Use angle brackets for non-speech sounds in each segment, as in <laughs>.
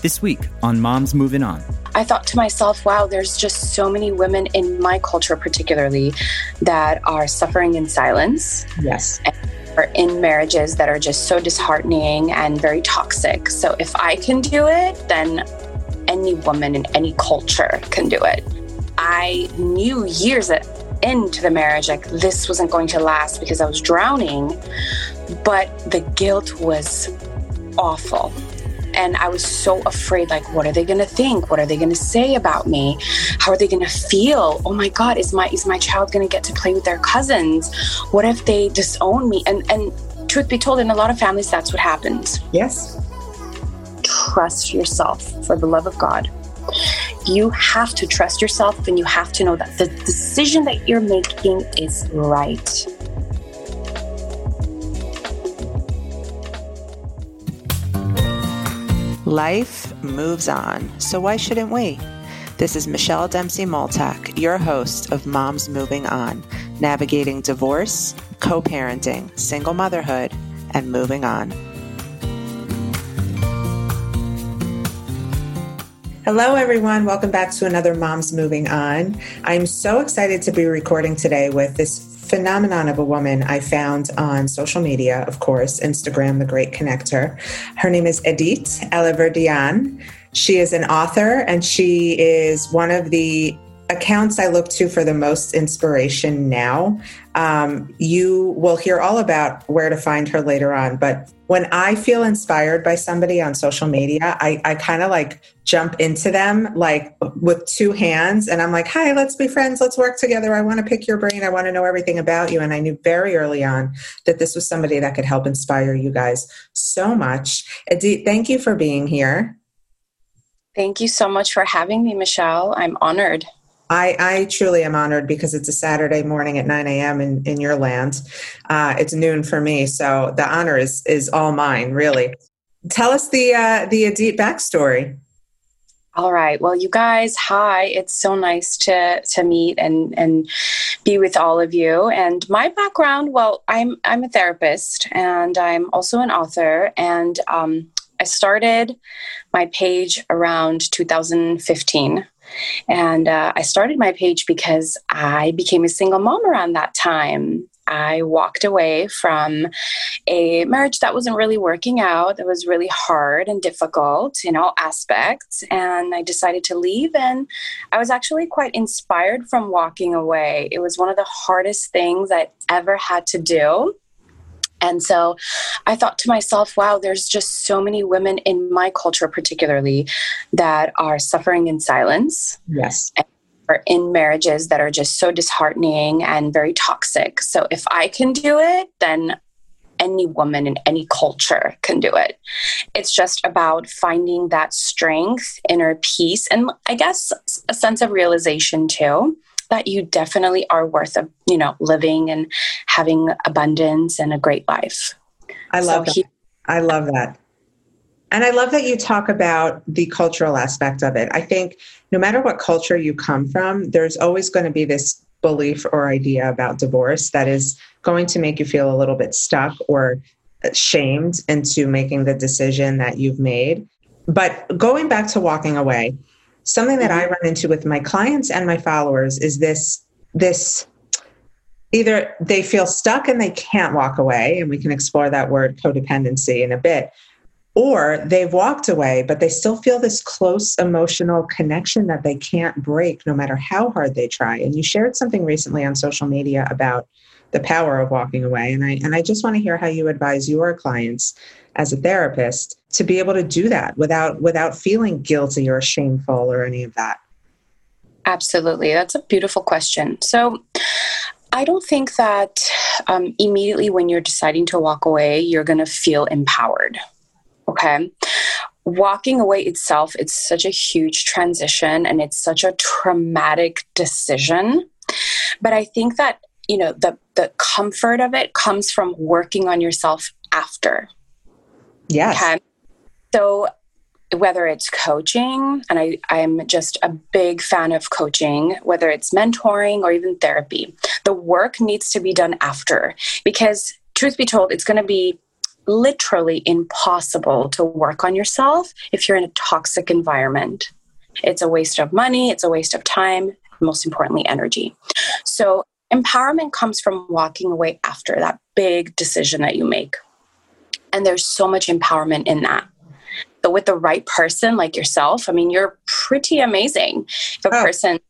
This week on Moms Moving On. I thought to myself, wow, there's just so many women in my culture, particularly, that are suffering in silence. Yes. Or in marriages that are just so disheartening and very toxic. So if I can do it, then any woman in any culture can do it. I knew years into the marriage, like this wasn't going to last because I was drowning, but the guilt was awful and i was so afraid like what are they going to think? What are they going to say about me? How are they going to feel? Oh my god is my is my child going to get to play with their cousins? What if they disown me? And and truth be told in a lot of families that's what happens. Yes. Trust yourself for the love of god. You have to trust yourself and you have to know that the decision that you're making is right Life moves on, so why shouldn't we? This is Michelle Dempsey Multack, your host of Moms Moving On, navigating divorce, co parenting, single motherhood, and moving on. Hello, everyone. Welcome back to another Moms Moving On. I'm so excited to be recording today with this phenomenon of a woman I found on social media, of course, Instagram, the great connector. Her name is Edith Alaverdian. She is an author and she is one of the accounts I look to for the most inspiration now. Um, you will hear all about where to find her later on, but when I feel inspired by somebody on social media, I, I kind of like jump into them like with two hands and I'm like, hi, let's be friends. Let's work together. I want to pick your brain. I want to know everything about you. And I knew very early on that this was somebody that could help inspire you guys so much. Thank you for being here. Thank you so much for having me, Michelle. I'm honored. I, I truly am honored because it's a Saturday morning at 9 a.m. in, in your land. Uh, it's noon for me, so the honor is is all mine, really. Tell us the uh, the Edith backstory. All right. Well, you guys, hi. It's so nice to to meet and and be with all of you. And my background, well, I'm I'm a therapist and I'm also an author. And um, I started my page around 2015 and uh, I started my page because I became a single mom around that time. I walked away from a marriage that wasn't really working out, that was really hard and difficult in all aspects. And I decided to leave. And I was actually quite inspired from walking away. It was one of the hardest things I ever had to do. And so I thought to myself, wow, there's just so many women in my culture, particularly, that are suffering in silence. Yes. Or in marriages that are just so disheartening and very toxic. So if I can do it, then any woman in any culture can do it. It's just about finding that strength, inner peace, and I guess a sense of realization too that you definitely are worth of you know living and having abundance and a great life. I love so that. He, i love that. And i love that you talk about the cultural aspect of it. I think no matter what culture you come from there's always going to be this belief or idea about divorce that is going to make you feel a little bit stuck or shamed into making the decision that you've made. But going back to walking away something that I mm-hmm. run into with my clients and my followers is this this either they feel stuck and they can't walk away and we can explore that word codependency in a bit or they've walked away but they still feel this close emotional connection that they can't break no matter how hard they try and you shared something recently on social media about the power of walking away and i and i just want to hear how you advise your clients as a therapist to be able to do that without without feeling guilty or shameful or any of that? Absolutely. That's a beautiful question. So i don't think that um, immediately when you're deciding to walk away you're going to feel empowered okay? Walking away itself it's such a huge transition and it's such a traumatic decision. But i think that you know the the comfort of it comes from working on yourself after Yes. Okay. So whether it's coaching, and I, I'm just a big fan of coaching, whether it's mentoring or even therapy, the work needs to be done after because truth be told, it's going to be literally impossible to work on yourself if you're in a toxic environment. It's a waste of money, it's a waste of time, most importantly, energy. So, empowerment comes from walking away after that big decision that you make. And there's so much empowerment in that. But with the right person like yourself, I mean, you're pretty amazing. If a oh. person,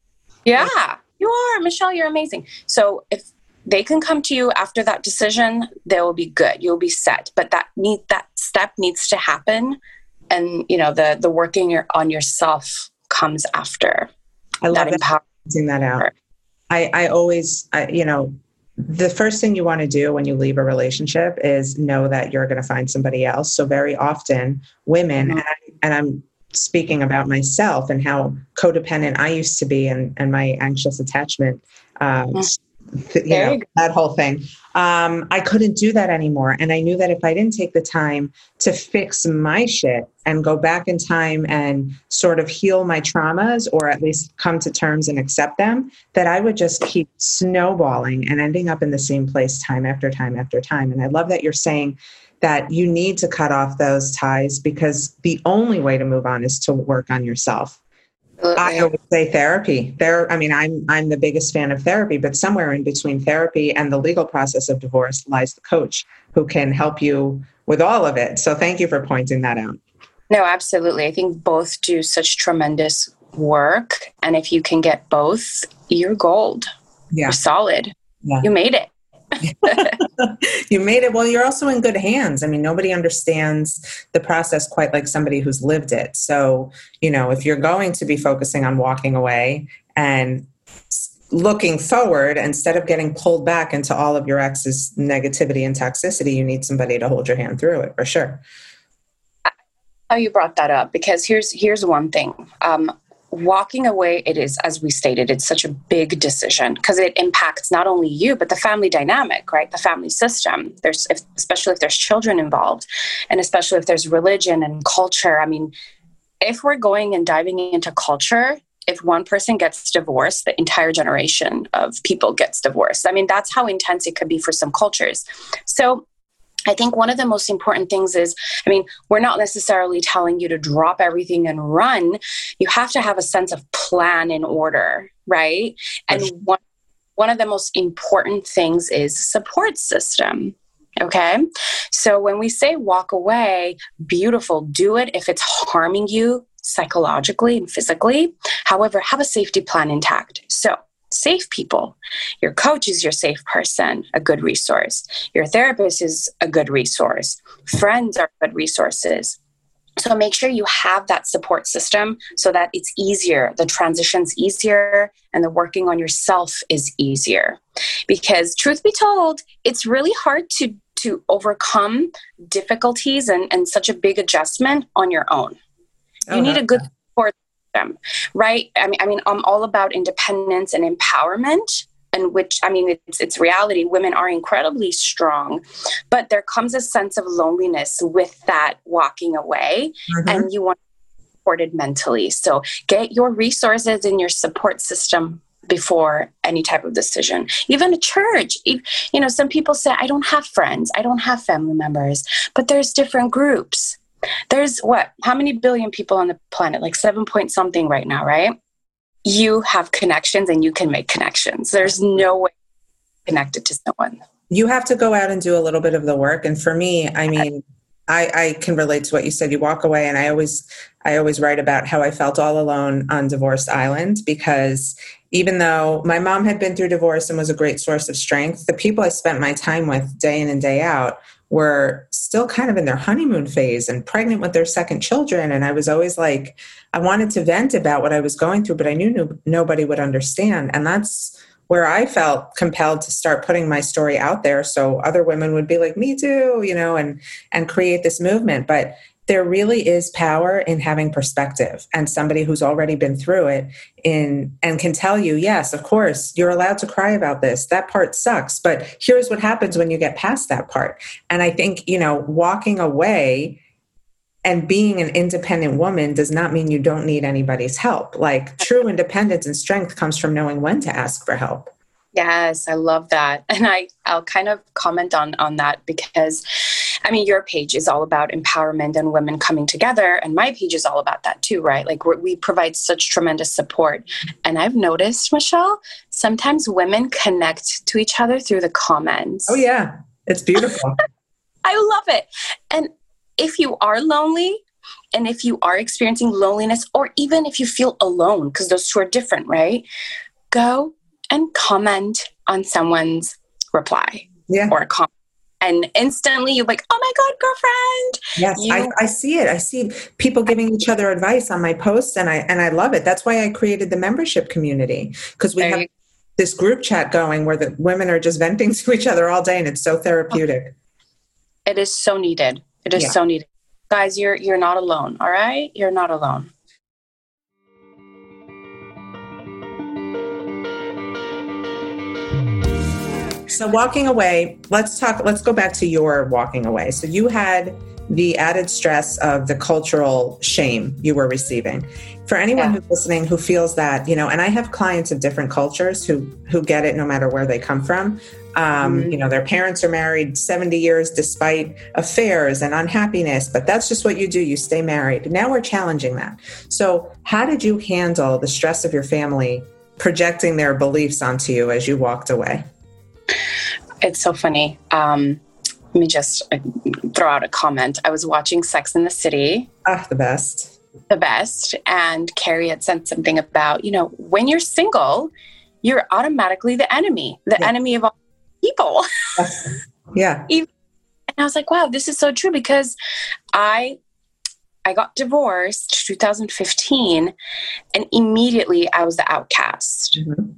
yeah, you are, Michelle, you're amazing. So, if they can come to you after that decision, they will be good. You'll be set. But that need that step needs to happen. And you know, the the working your, on yourself comes after. I love that, that, that out. I, I always, I, you know, the first thing you want to do when you leave a relationship is know that you're going to find somebody else. So very often, women, mm-hmm. and, I, and I'm speaking about myself and how codependent I used to be, and and my anxious attachment. Um, mm-hmm you know, that whole thing. Um, I couldn't do that anymore. And I knew that if I didn't take the time to fix my shit and go back in time and sort of heal my traumas or at least come to terms and accept them, that I would just keep snowballing and ending up in the same place time after time after time. And I love that you're saying that you need to cut off those ties because the only way to move on is to work on yourself. I would say therapy. There, I mean, I'm I'm the biggest fan of therapy, but somewhere in between therapy and the legal process of divorce lies the coach who can help you with all of it. So thank you for pointing that out. No, absolutely. I think both do such tremendous work, and if you can get both, you're gold. Yeah, you're solid. Yeah. You made it. <laughs> you made it. Well, you're also in good hands. I mean, nobody understands the process quite like somebody who's lived it. So, you know, if you're going to be focusing on walking away and looking forward instead of getting pulled back into all of your ex's negativity and toxicity, you need somebody to hold your hand through it for sure. How you brought that up because here's here's one thing. Um, walking away it is as we stated it's such a big decision because it impacts not only you but the family dynamic right? The family system. There's if, especially if there's children involved and especially if there's religion and culture. I mean if we're going and diving into culture if one person gets divorced the entire generation of people gets divorced. I mean that's how intense it could be for some cultures. So I think one of the most important things is I mean, we're not necessarily telling you to drop everything and run. You have to have a sense of plan in order, right? And one, one of the most important things is support system. Okay. So when we say walk away, beautiful, do it if it's harming you psychologically and physically. However, have a safety plan intact. So safe people. Your coach is your safe person, a good resource. Your therapist is a good resource. Friends are good resources. So make sure you have that support system so that it's easier, the transition's easier, and the working on yourself is easier. Because truth be told, it's really hard to to overcome difficulties and, and such a big adjustment on your own. You oh, need a good them, right? I mean, I mean, I'm all about independence and empowerment and which i mean it's, it's reality. Women are incredibly strong but there comes a sense of loneliness with that walking away mm-hmm. and you want supported mentally. So get your resources in your support system before any type of decision. Even a church. You know some people say i don't have friends. I don't have family members. But there's different groups there's what? How many billion people on the planet? Like seven point something right now, right? You have connections and you can make connections. There's no way connected to someone. You have to go out and do a little bit of the work. And for me, I mean, I, I can relate to what you said. You walk away, and I always, I always write about how I felt all alone on Divorced Island because even though my mom had been through divorce and was a great source of strength, the people I spent my time with day in and day out were still kind of in their honeymoon phase and pregnant with their second children. And i was always like i wanted to vent about what i was going through but i knew no, nobody would understand. And that's where i felt compelled to start putting my story out there so other women would be like me too you know and and create this movement. But there really is power in having perspective and somebody who's already been through it in and can tell you yes of course you're allowed to cry about this. That part sucks but here's what happens when you get past that part. And i think you know walking away and being an independent woman does not mean you don't need anybody's help. Like true independence and strength comes from knowing when to ask for help. Yes, I love that. And I, I'll kind of comment on, on that because I mean, your page is all about empowerment and women coming together, and my page is all about that too, right? Like we provide such tremendous support. And I've noticed, Michelle, sometimes women connect to each other through the comments. Oh, yeah. It's beautiful. <laughs> I love it. And if you are lonely, and if you are experiencing loneliness, or even if you feel alone, because those two are different, right? Go and comment on someone's reply yeah. or a comment. And instantly you're like, oh my God, girlfriend. Yes, you- I, I see it. I see people giving each other advice on my posts and I and I love it. That's why I created the membership community. Because we There have you- this group chat going where the women are just <laughs> venting to each other all day and it's so therapeutic. it is so needed. It is Yeah. so needed. Guys, you're you're not alone, all right? You're not alone. So walking away, let's talk let's go back to your walking away. So you had the added stress of the cultural shame you were receiving. For anyone Yeah. who's listening who feels that, you know, and I have clients of different cultures who who get it no matter where they come from. Um, Mhm. You know, their parents are married 70 years despite affairs and unhappiness, but that's just what you do. You stay married. Now we're challenging that. So, how did you handle the stress of your family projecting their beliefs onto you as you walked away? It's so funny. Um, let me just uh, throw out a comment. I was watching Sex in the City, Ah, the best. the best, and Carrie had said something about, you know, when you're single, you're automatically the enemy, the Yeah. enemy of all people. <laughs> Yeah. And I was like, wow, this is so true because I I got divorced 2015 and immediately I was the outcast, Mhm.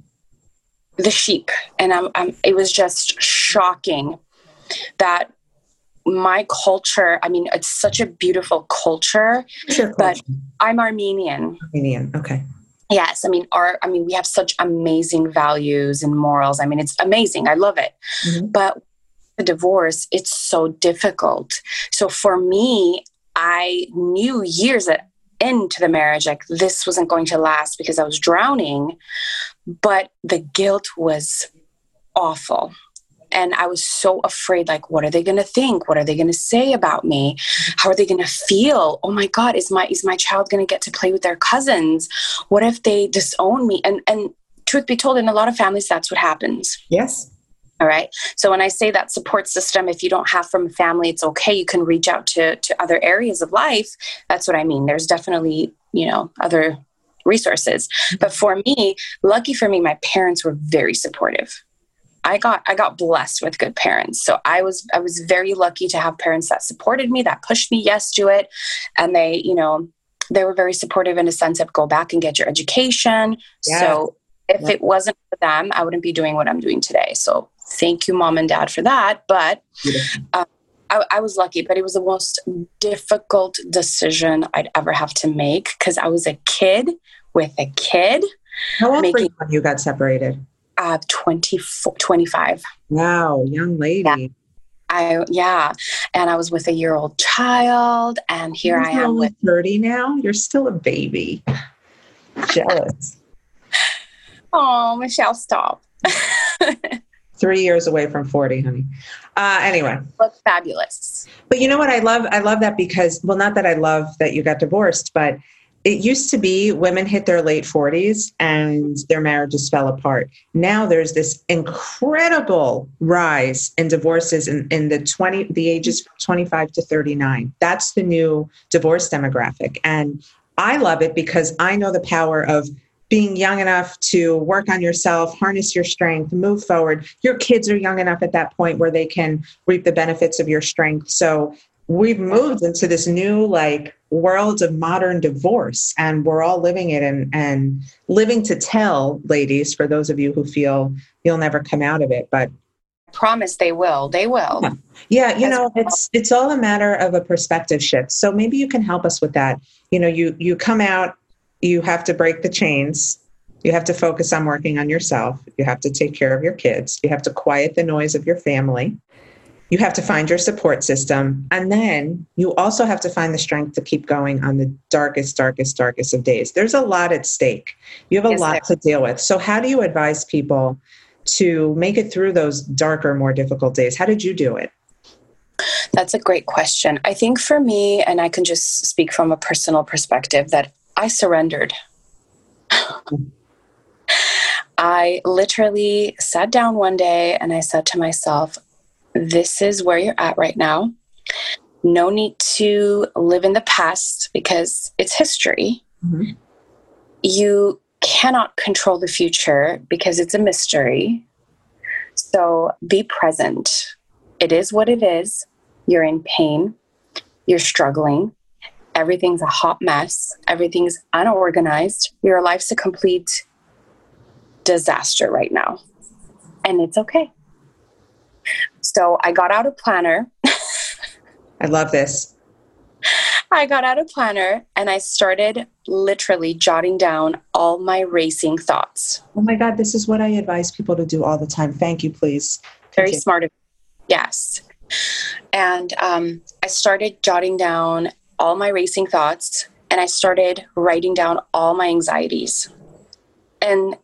The sheep. And I'm, I'm it was just shocking that my culture, I mean, it's such a beautiful culture. But-? I'm Armenian. Armenian. Okay. Yes, I mean, our I mean, we have such amazing values and morals. I mean, it's amazing. I love it. Mhm. But the divorce, it's so difficult. So for me, I knew years into the marriage, like this wasn't going to last because I was drowning. But the guilt was awful. And I was so afraid like, what are they going to think? What are they going to say about me? How are they going to feel? Oh my God, is my is my child going to get to play with their cousins? What if they disown me? And and truth be told, in a lot of families, that's what happens. Yes. All right. So when I say that support system, if you don't have from family, it's okay. You can reach out to to other areas of life. That's what I mean. There's definitely you know other resources. But for me, lucky for me, my parents were very supportive. I got I got blessed with good parents. So I was I was very lucky to have parents that supported me, that pushed me yes to it, and they you know they were very supportive in a sense of go back and get your education. Yes. So if Yeah. it wasn't for them, I wouldn't be doing what I'm doing today. So thank you, mom and dad, for that. But Beautiful. I, I was lucky, but it was the most difficult decision I'd ever have to make because I was a kid with a kid, How old were Making- you when you got separated? uh, 24, 25. Wow, young lady. Yeah. I, yeah. And I was with a year old child. And here I You're am only with, 30 now. You're still a baby. Jealous. <laughs> oh, Michelle, stop. <laughs> Three years away from 40, honey. Uh, anyway, Look fabulous. but you know what? I love. I love that because, well, not that I love that you got divorced, but it used to be women hit their late 40s and their marriages fell apart. Now there's this incredible rise in divorces in, in the 20 the ages from 25 to 39. That's the new divorce demographic. And I love it because I know the power of being young enough to work on yourself, harness your strength, move forward. Your kids are young enough at that point where they can reap the benefits of your strength. So we've moved into this new like world of modern divorce and we're all living it and and living to tell ladies for those of you who feel you'll never come out of it but Promise they will. They will. yeah you As know it's it's all a matter of a perspective shift so maybe you can help us with that you know you you come out you have to break the chains. You have to focus on working on yourself. You have to take care of your kids. You have to quiet the noise of your family. You have to find your support system. And then you also have to find the strength to keep going on the darkest darkest darkest of days. There's a lot at stake. You have a Yes, lot to deal with. So how do you advise people to make it through those darker more difficult days? How did you do it? That's a great question. I think for me, and I can just speak from a personal perspective, that I surrendered. I literally sat down one day and I said to myself, This is where you're at right now. No need to live in the past because it's history. Mm-hmm. You cannot control the future because it's a mystery. So be present. It is what it is. You're in pain. You're struggling. Everything's a hot mess. Everything's unorganized. Your life's a complete disaster right now. And it's okay. So I got out a planner. I love this. I got out a planner and I started literally jotting down all my racing thoughts. Oh my God, this is what I advise people to do all the time. Thank you, please. Very smart. Of you. Yes. And um, I started jotting down all my racing thoughts and I started writing down all my anxieties. And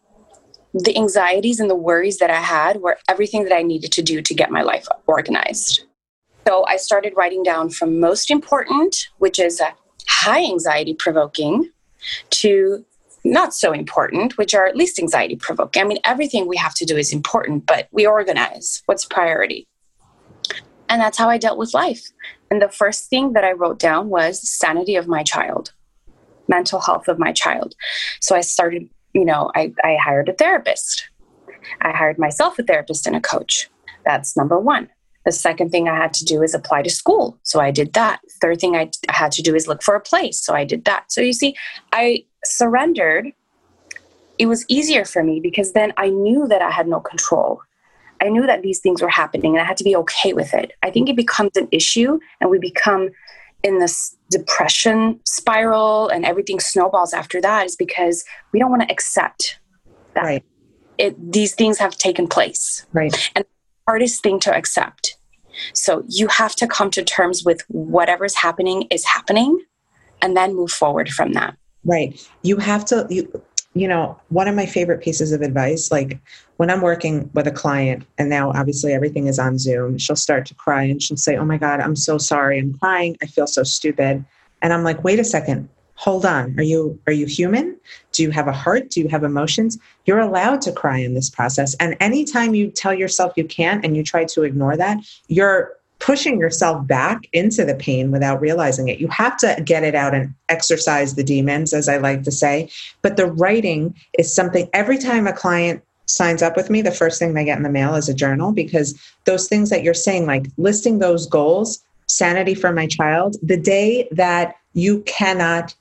the anxieties and the worries that I had were everything that I needed to do to get my life organized. So I started writing down from most important, which is a high anxiety provoking, to not so important, which are least anxiety provoking. I mean, everything we have to do is important, but we organize what's priority. And that's how I dealt with life. And the first thing that I wrote down was the sanity of my child, mental health of my child. So I started, you know, I, I hired a therapist. I hired myself a therapist and a coach. That's number one. The second thing I had to do is apply to school. So I did that. Third thing I had to do is look for a place. So I did that. So you see, I surrendered. It was easier for me because then I knew that I had no control. I knew that these things were happening and I had to be okay with it. I think it becomes an issue and we become in this depression spiral and everything snowballs after that is because we don't want to accept that right. it, these things have taken place. Right. And hardest thing to accept so you have to come to terms with whatever's happening is happening and then move forward from that. Right. You have to you you know, one of my favorite pieces of advice like when I'm working with a client and now obviously everything is on Zoom, she'll start to cry and she'll say, "Oh my god, I'm so sorry. I'm crying. I feel so stupid." And I'm like, "Wait a second hold on are you are you human do you have a heart do you have emotions you're allowed to cry in this process and anytime you tell yourself you can't and you try to ignore that you're pushing yourself back into the pain without realizing it you have to get it out and exercise the demons as i like to say but the writing is something every time a client signs up with me the first thing they get in the mail is a journal because those things that you're saying like listing those goals sanity for my child the day that you cannot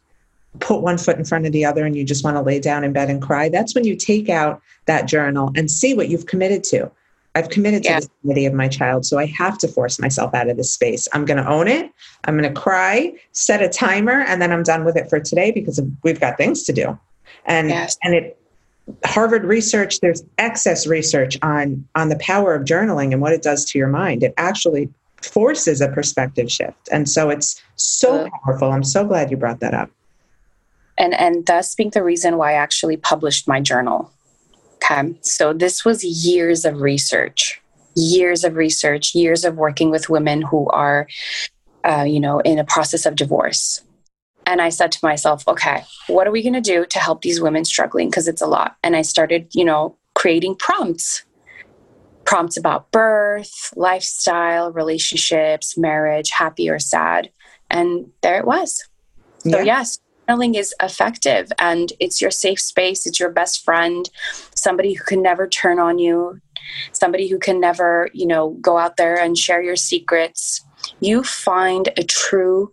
put one foot in front of the other and you just want to lay down in bed and cry, that's when you take out that journal and see what you've committed to. I've committed to the sanity of my child, so I have to force myself out of this space. I'm going to own it. I'm going to cry, set a timer, and then I'm done with it for today because we've got things to do. And yes. and it Harvard research, there's excess research on on the power of journaling and what it does to your mind. It actually forces a perspective shift, and so it's so powerful. I'm so glad you brought that up and and thus being the reason why I actually published my journal. Okay, so this was years of research, years of research, years of working with women who are, uh, you know, in a process of divorce. And I said to myself, okay, what are we going to do to help these women struggling? Because it's a lot. And I started, you know, creating prompts prompts about birth, lifestyle, relationships, marriage, happy or sad. And there it was. So, yeah. yes, journaling is effective and it's your safe space it's your best friend somebody who can never turn on you somebody who can never you know go out there and share your secrets. You find a true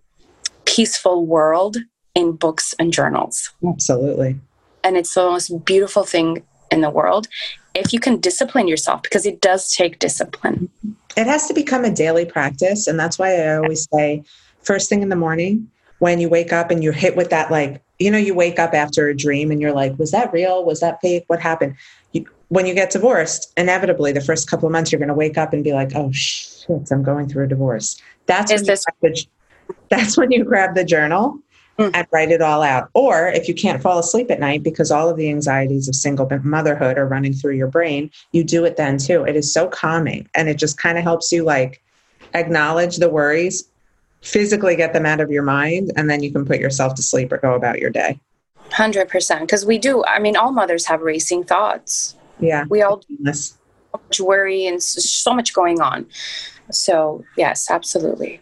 peaceful world in books and journals. Absolutely. And it's the most beautiful thing in the world if you can discipline yourself because it does take discipline. It has to become a daily practice and that's why i always say first thing in the morning when you wake up and you're hit with that like you know you wake up after a dream and you're like was that real? Was that fake? What happened? You, when you get divorced inevitably the first couple of months you're going to wake up and be like oh shit i'm going through a divorce. That's when this- the, that's when you grab the journal mm. and write it all out. Or if you can't fall asleep at night because all of the anxieties of single motherhood are running through your brain you do it then too. It is so calming and it just kind of helps you like acknowledge the worries, physically get them out of your mind, and then you can put yourself to sleep or go about your day. 100%. Because we do, I mean, all mothers have racing thoughts. Yeah. We all do Yes. so much worry and so much going on. So, yes, absolutely.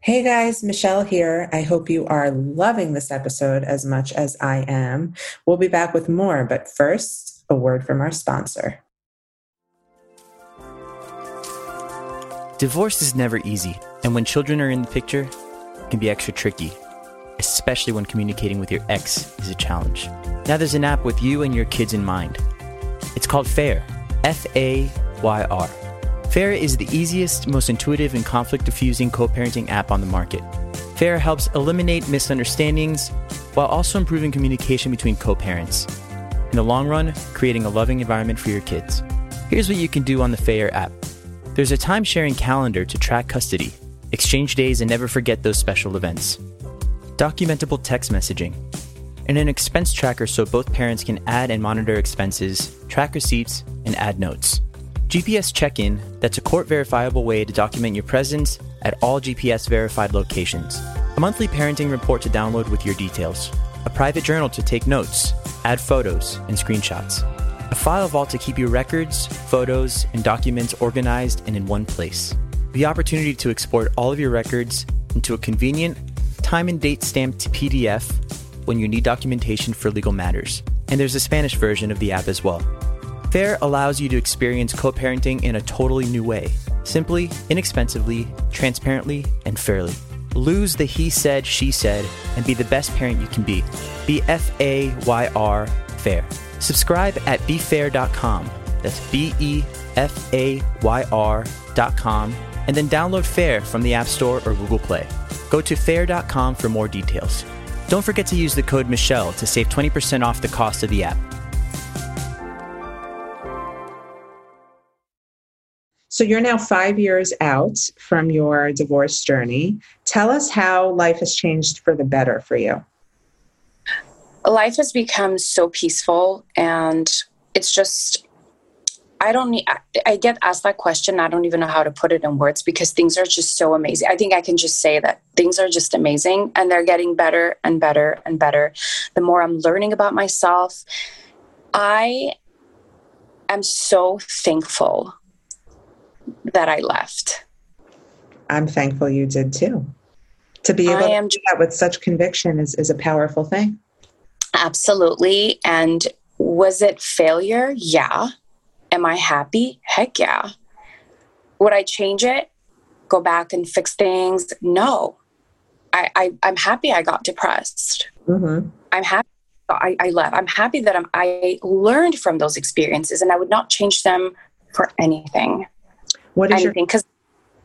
Hey guys, Michelle here. I hope you are loving this episode as much as I am. We'll be back with more, but first, a word from our sponsor. Divorce is never easy, and when children are in the picture, it can be extra tricky, especially when communicating with your ex is a challenge. Now there's an app with you and your kids in mind. It's called FAYR, F A Y R. FAYR is the easiest, most intuitive, and conflict diffusing co parenting app on the market. FAYR helps eliminate misunderstandings while also improving communication between co parents. In the long run, creating a loving environment for your kids. Here's what you can do on the FAYR app there's a time sharing calendar to track custody, exchange days, and never forget those special events. Documentable text messaging, and an expense tracker so both parents can add and monitor expenses, track receipts, and add notes. GPS check in that's a court verifiable way to document your presence at all GPS verified locations. A monthly parenting report to download with your details. A private journal to take notes, add photos, and screenshots. A file vault to keep your records, photos, and documents organized and in one place. The opportunity to export all of your records into a convenient, time and date stamped PDF when you need documentation for legal matters. And there's a Spanish version of the app as well. FAYR allows you to experience co parenting in a totally new way simply, inexpensively, transparently, and fairly. Lose the he said, she said, and be the best parent you can be. Be F A Y R FAYR. Subscribe at befayr.com. That's B E F A Y R.com. And then download FAYR from the App Store or Google Play. Go to fayr.com for more details. Don't forget to use the code Michelle to save 20% off the cost of the app. So you're now five years out from your divorce journey. Tell us how life has changed for the better for you. Life has become so peaceful, and it's just, I don't need, I, get asked that question. I don't even know how to put it in words because things are just so amazing. I think I can just say that things are just amazing and they're getting better and better and better. The more I'm learning about myself, I am so thankful that I left. I'm thankful you did too. To be able I to am do that with such conviction is, is a powerful thing. Absolutely. And was it failure? Yeah. Am I happy? Heck yeah. Would I change it? Go back and fix things? No. I, I I'm happy I got depressed. hmm I'm happy I, I left. I'm happy that I'm, I learned from those experiences, and I would not change them for anything. What is your Anything because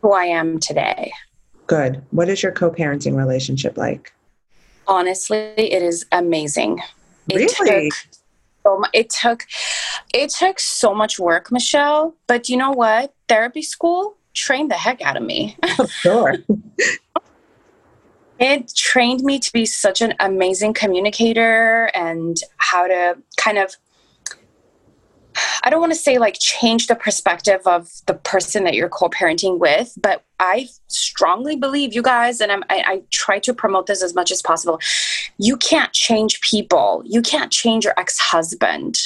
who I am today. good? What is your co-parenting relationship like? Honestly it is amazing it Really? took so mu- it took it took so much work michelle but you know what therapy school trained the heck out of me Sure. <laughs> it trained me to be such an amazing communicator and how to kind of I don't want to say like change the perspective of the person that you're co-parenting with, but I strongly believe you guys, and I'm, I, I try to promote this as much as possible. You can't change people. You can't change your ex-husband,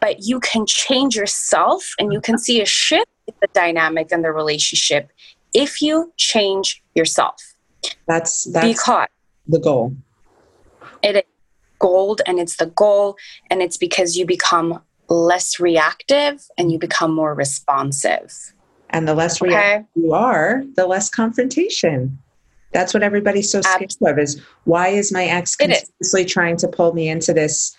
but you can change yourself, and you can see a shift in the dynamic and the relationship if you change yourself. That's that's because the goal. it is gold and it's the goal and it's because you become less reactive and you become more responsive And the less okay reactive you are, the less confrontation. That's what everybody's so scared of is why is my ex continuously trying to pull me into this,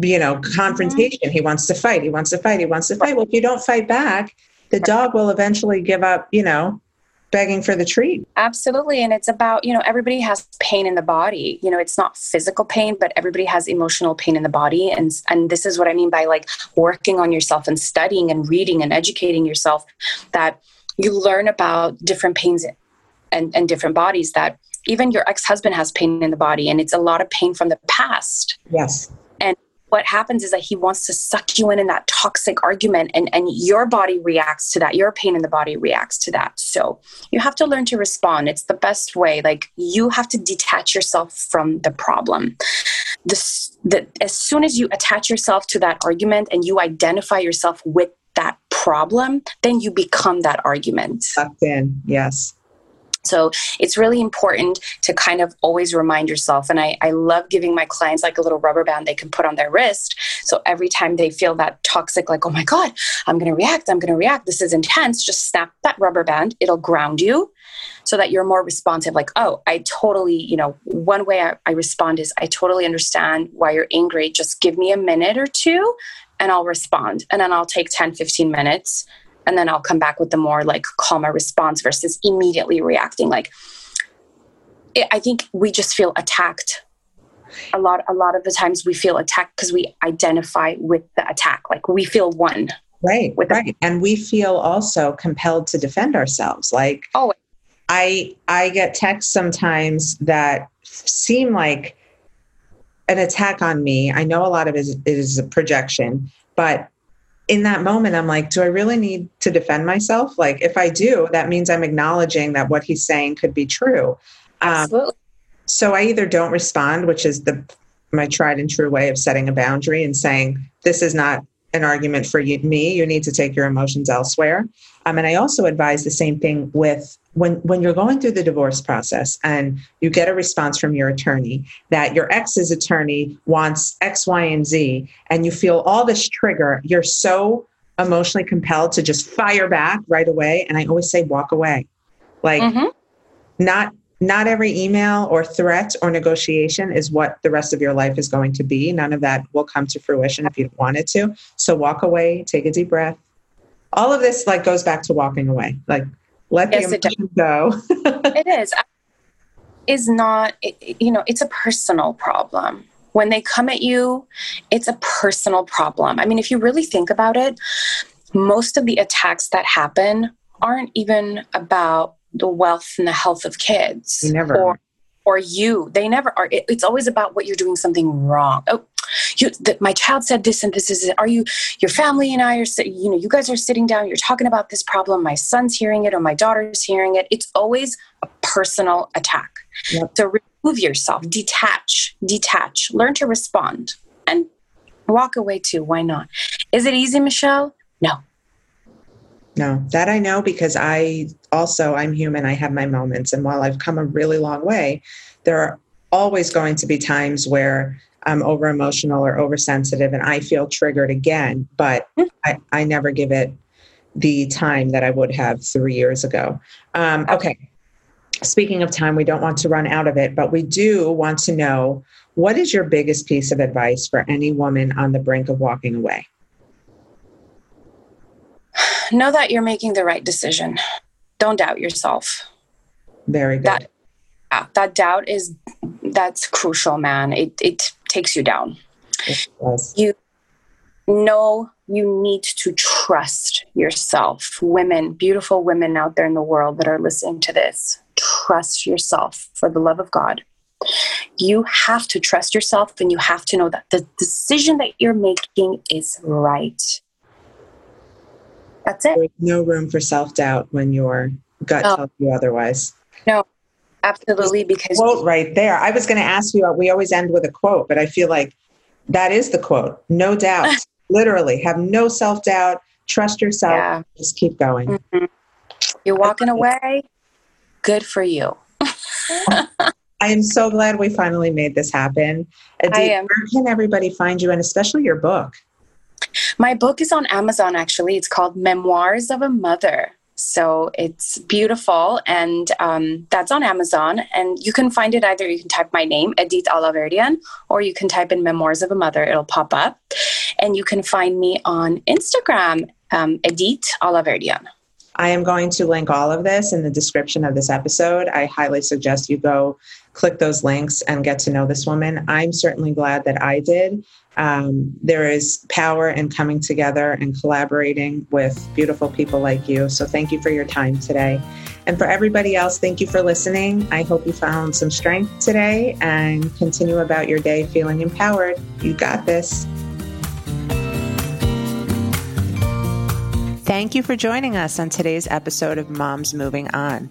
you know, confrontation? He wants to fight. He wants to fight. He wants to fight. Well, if you don't fight back, the dog will eventually give up, you know, begging for the treat. absolutely. And it's about you know everybody has pain in the body. You know it's not physical pain but everybody has emotional pain in the body. And and this is what i mean by like working on yourself and studying and reading and educating yourself that you learn about different pains and, and different bodies that even your ex-husband has pain in the body. And it's a lot of pain from the past. Yes. What happens is that he wants to suck you in in that toxic argument and and your body reacts to that. Your pain in the body reacts to that. So you have to learn to respond. It's the best way. Like you have to detach yourself from the problem. This the, as soon as you attach yourself to that argument and you identify yourself with that problem then you become that argument. Sucked in, yes. So it's really important to kind of always remind yourself. And I, I love giving my clients like a little rubber band they can put on their wrist. So every time they feel that toxic, like, oh my God, I'm going to react, I'm going to react, this is intense, just snap that rubber band. It'll ground you so that you're more responsive. Like, oh, I totally, you know, one way I, I respond is I totally understand why you're angry. Just give me a minute or two and I'll respond. And then I'll take 10, 15 minutes and then I'll come back with the more like calmer response versus immediately reacting. Like, it, I think we just feel attacked. A lot, a lot of the times we feel attacked because we identify with the attack. Like we feel one. Right, With the- right. And we feel also compelled to defend ourselves. Like Oh, I I get texts sometimes that seem like an attack on me. I know a lot of it is, it is a projection, but in that moment, I'm like, do I really need to defend myself? Like, if I do, that means I'm acknowledging that what he's saying could be true. Um, so I either don't respond, which is the my tried and true way of setting a boundary and saying this is not an argument for you, me. You need to take your emotions elsewhere. Um, and I also advise the same thing with when when you're going through the divorce process and you get a response from your attorney that your ex's attorney wants X, Y, and Z, and you feel all this trigger. You're so emotionally compelled to just fire back right away. And I always say, walk away. Like Mhm. not not every email or threat or negotiation is what the rest of your life is going to be. None of that will come to fruition if you don't want it to. So walk away, take a deep breath. All of this like goes back to walking away. Like let Yes, the emotion go. <laughs> it is. Is not it- you know it's a personal problem. When they come at you it's a personal problem. I mean if you really think about it most of the attacks that happen aren't even about the wealth and the health of kids never or or you. They never are. It, it's always about what you're doing something wrong. Oh you that my child said this and this is it are you your family and i are you know you guys are sitting down you're talking about this problem my son's hearing it or my daughter's hearing it it's always a personal attack Yep. so remove yourself detach detach learn to respond and walk away too why not is it easy michelle no No, that I know because I also I'm human. I have my moments, and while I've come a really long way, there are always going to be times where I'm over emotional or oversensitive, and I feel triggered again. But I, I never give it the time that I would have three years ago. Um, okay. Speaking of time, we don't want to run out of it, but we do want to know what is your biggest piece of advice for any woman on the brink of walking away? <sighs> know that you're making the right decision don't doubt yourself Very good. That- yeah, that doubt is that's crucial man it, it takes you down Yes. know you need to trust yourself. Women, beautiful women out there in the world that are listening to this, trust yourself for the love of God. You have to trust yourself and you have to know that the decision that you're making is right. That's it. There's no room for self doubt when your gut No. tells you otherwise. Absolutely, because Quote right there. I was going to ask you, we always end with a quote, but I feel like that is the quote. No doubt. <laughs> Literally, have no self doubt. Trust yourself. yeah, Just keep going. mhm. you're walking away. Good for you. <laughs> I am so glad we finally made this happen. Aditi, I am. Where can everybody find you, and especially your book? My book is on Amazon actually. It's called Memoirs of a Mother. So it's beautiful and um, that's on Amazon. And you can find it either you can type my name, Edith Alaverdian, or you can type in Memoirs of a Mother. It'll pop up. And you can find me on Instagram, um, Edith Alaverdian. I am going to link all of this in the description of this episode. I highly suggest you go click those links and get to know this woman. I'm certainly glad that I did. Um, there is power in coming together and collaborating with beautiful people like you. So thank you for your time today. And for everybody else, thank you for listening. I hope you found some strength today and continue about your day feeling empowered. You got this. Thank you for joining us on today's episode of Moms Moving On.